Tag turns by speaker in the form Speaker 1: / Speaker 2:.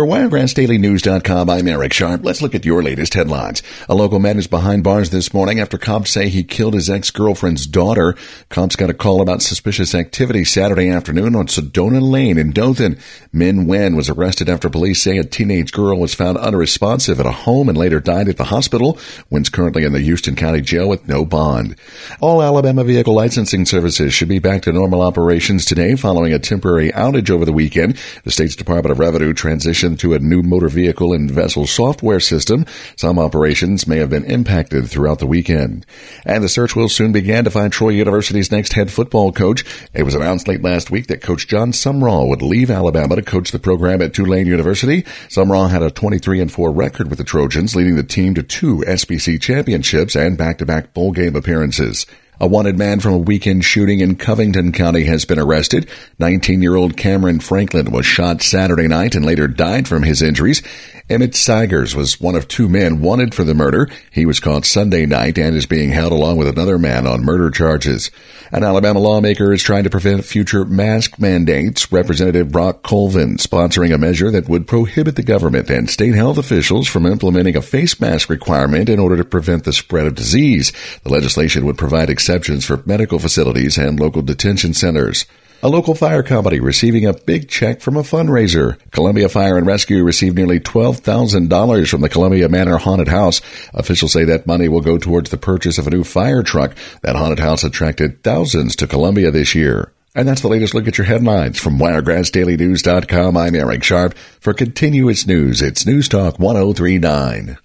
Speaker 1: For WiregrassDailyNews.com, I'm Eric Sharp. Let's look at your latest headlines. A local man is behind bars this morning after cops say he killed his ex-girlfriend's daughter. Cops got a call about suspicious activity Saturday afternoon on Sedona Lane in Dothan. Min Wen was arrested after police say a teenage girl was found unresponsive at a home and later died at the hospital. Wen's currently in the Houston County Jail with no bond. All Alabama vehicle licensing services should be back to normal operations today following a temporary outage over the weekend. The state's Department of Revenue transitioned to a new motor vehicle and vessel software system. Some operations may have been impacted throughout the weekend. And the search will soon begin to find Troy University's next head football coach. It was announced late last week that Coach Jon Sumrall would leave Alabama to coach the program at Tulane University. Sumrall had a 23 and 4 record with the Trojans, leading the team to two SBC championships and back-to-back bowl game appearances. A wanted man from a weekend shooting in Covington County has been arrested. 19-year-old Cameron Franklin was shot Saturday night and later died from his injuries. Emmett Sigers was one of two men wanted for the murder. He was caught Sunday night and is being held along with another man on murder charges. An Alabama lawmaker is trying to prevent future mask mandates. Representative Brock Colvin sponsoring a measure that would prohibit the government and state health officials from implementing a face mask requirement in order to prevent the spread of disease. The legislation would provide exceptions for medical facilities and local detention centers. A local fire company receiving a big check from a fundraiser. Columbia Fire and Rescue received nearly $12,000 from the Columbia Manor Haunted House. Officials say that money will go towards the purchase of a new fire truck. That haunted house attracted thousands to Columbia this year. And that's the latest look at your headlines from WiregrassDailyNews.com. I'm Eric Sharp. For continuous news, it's News Talk 1039.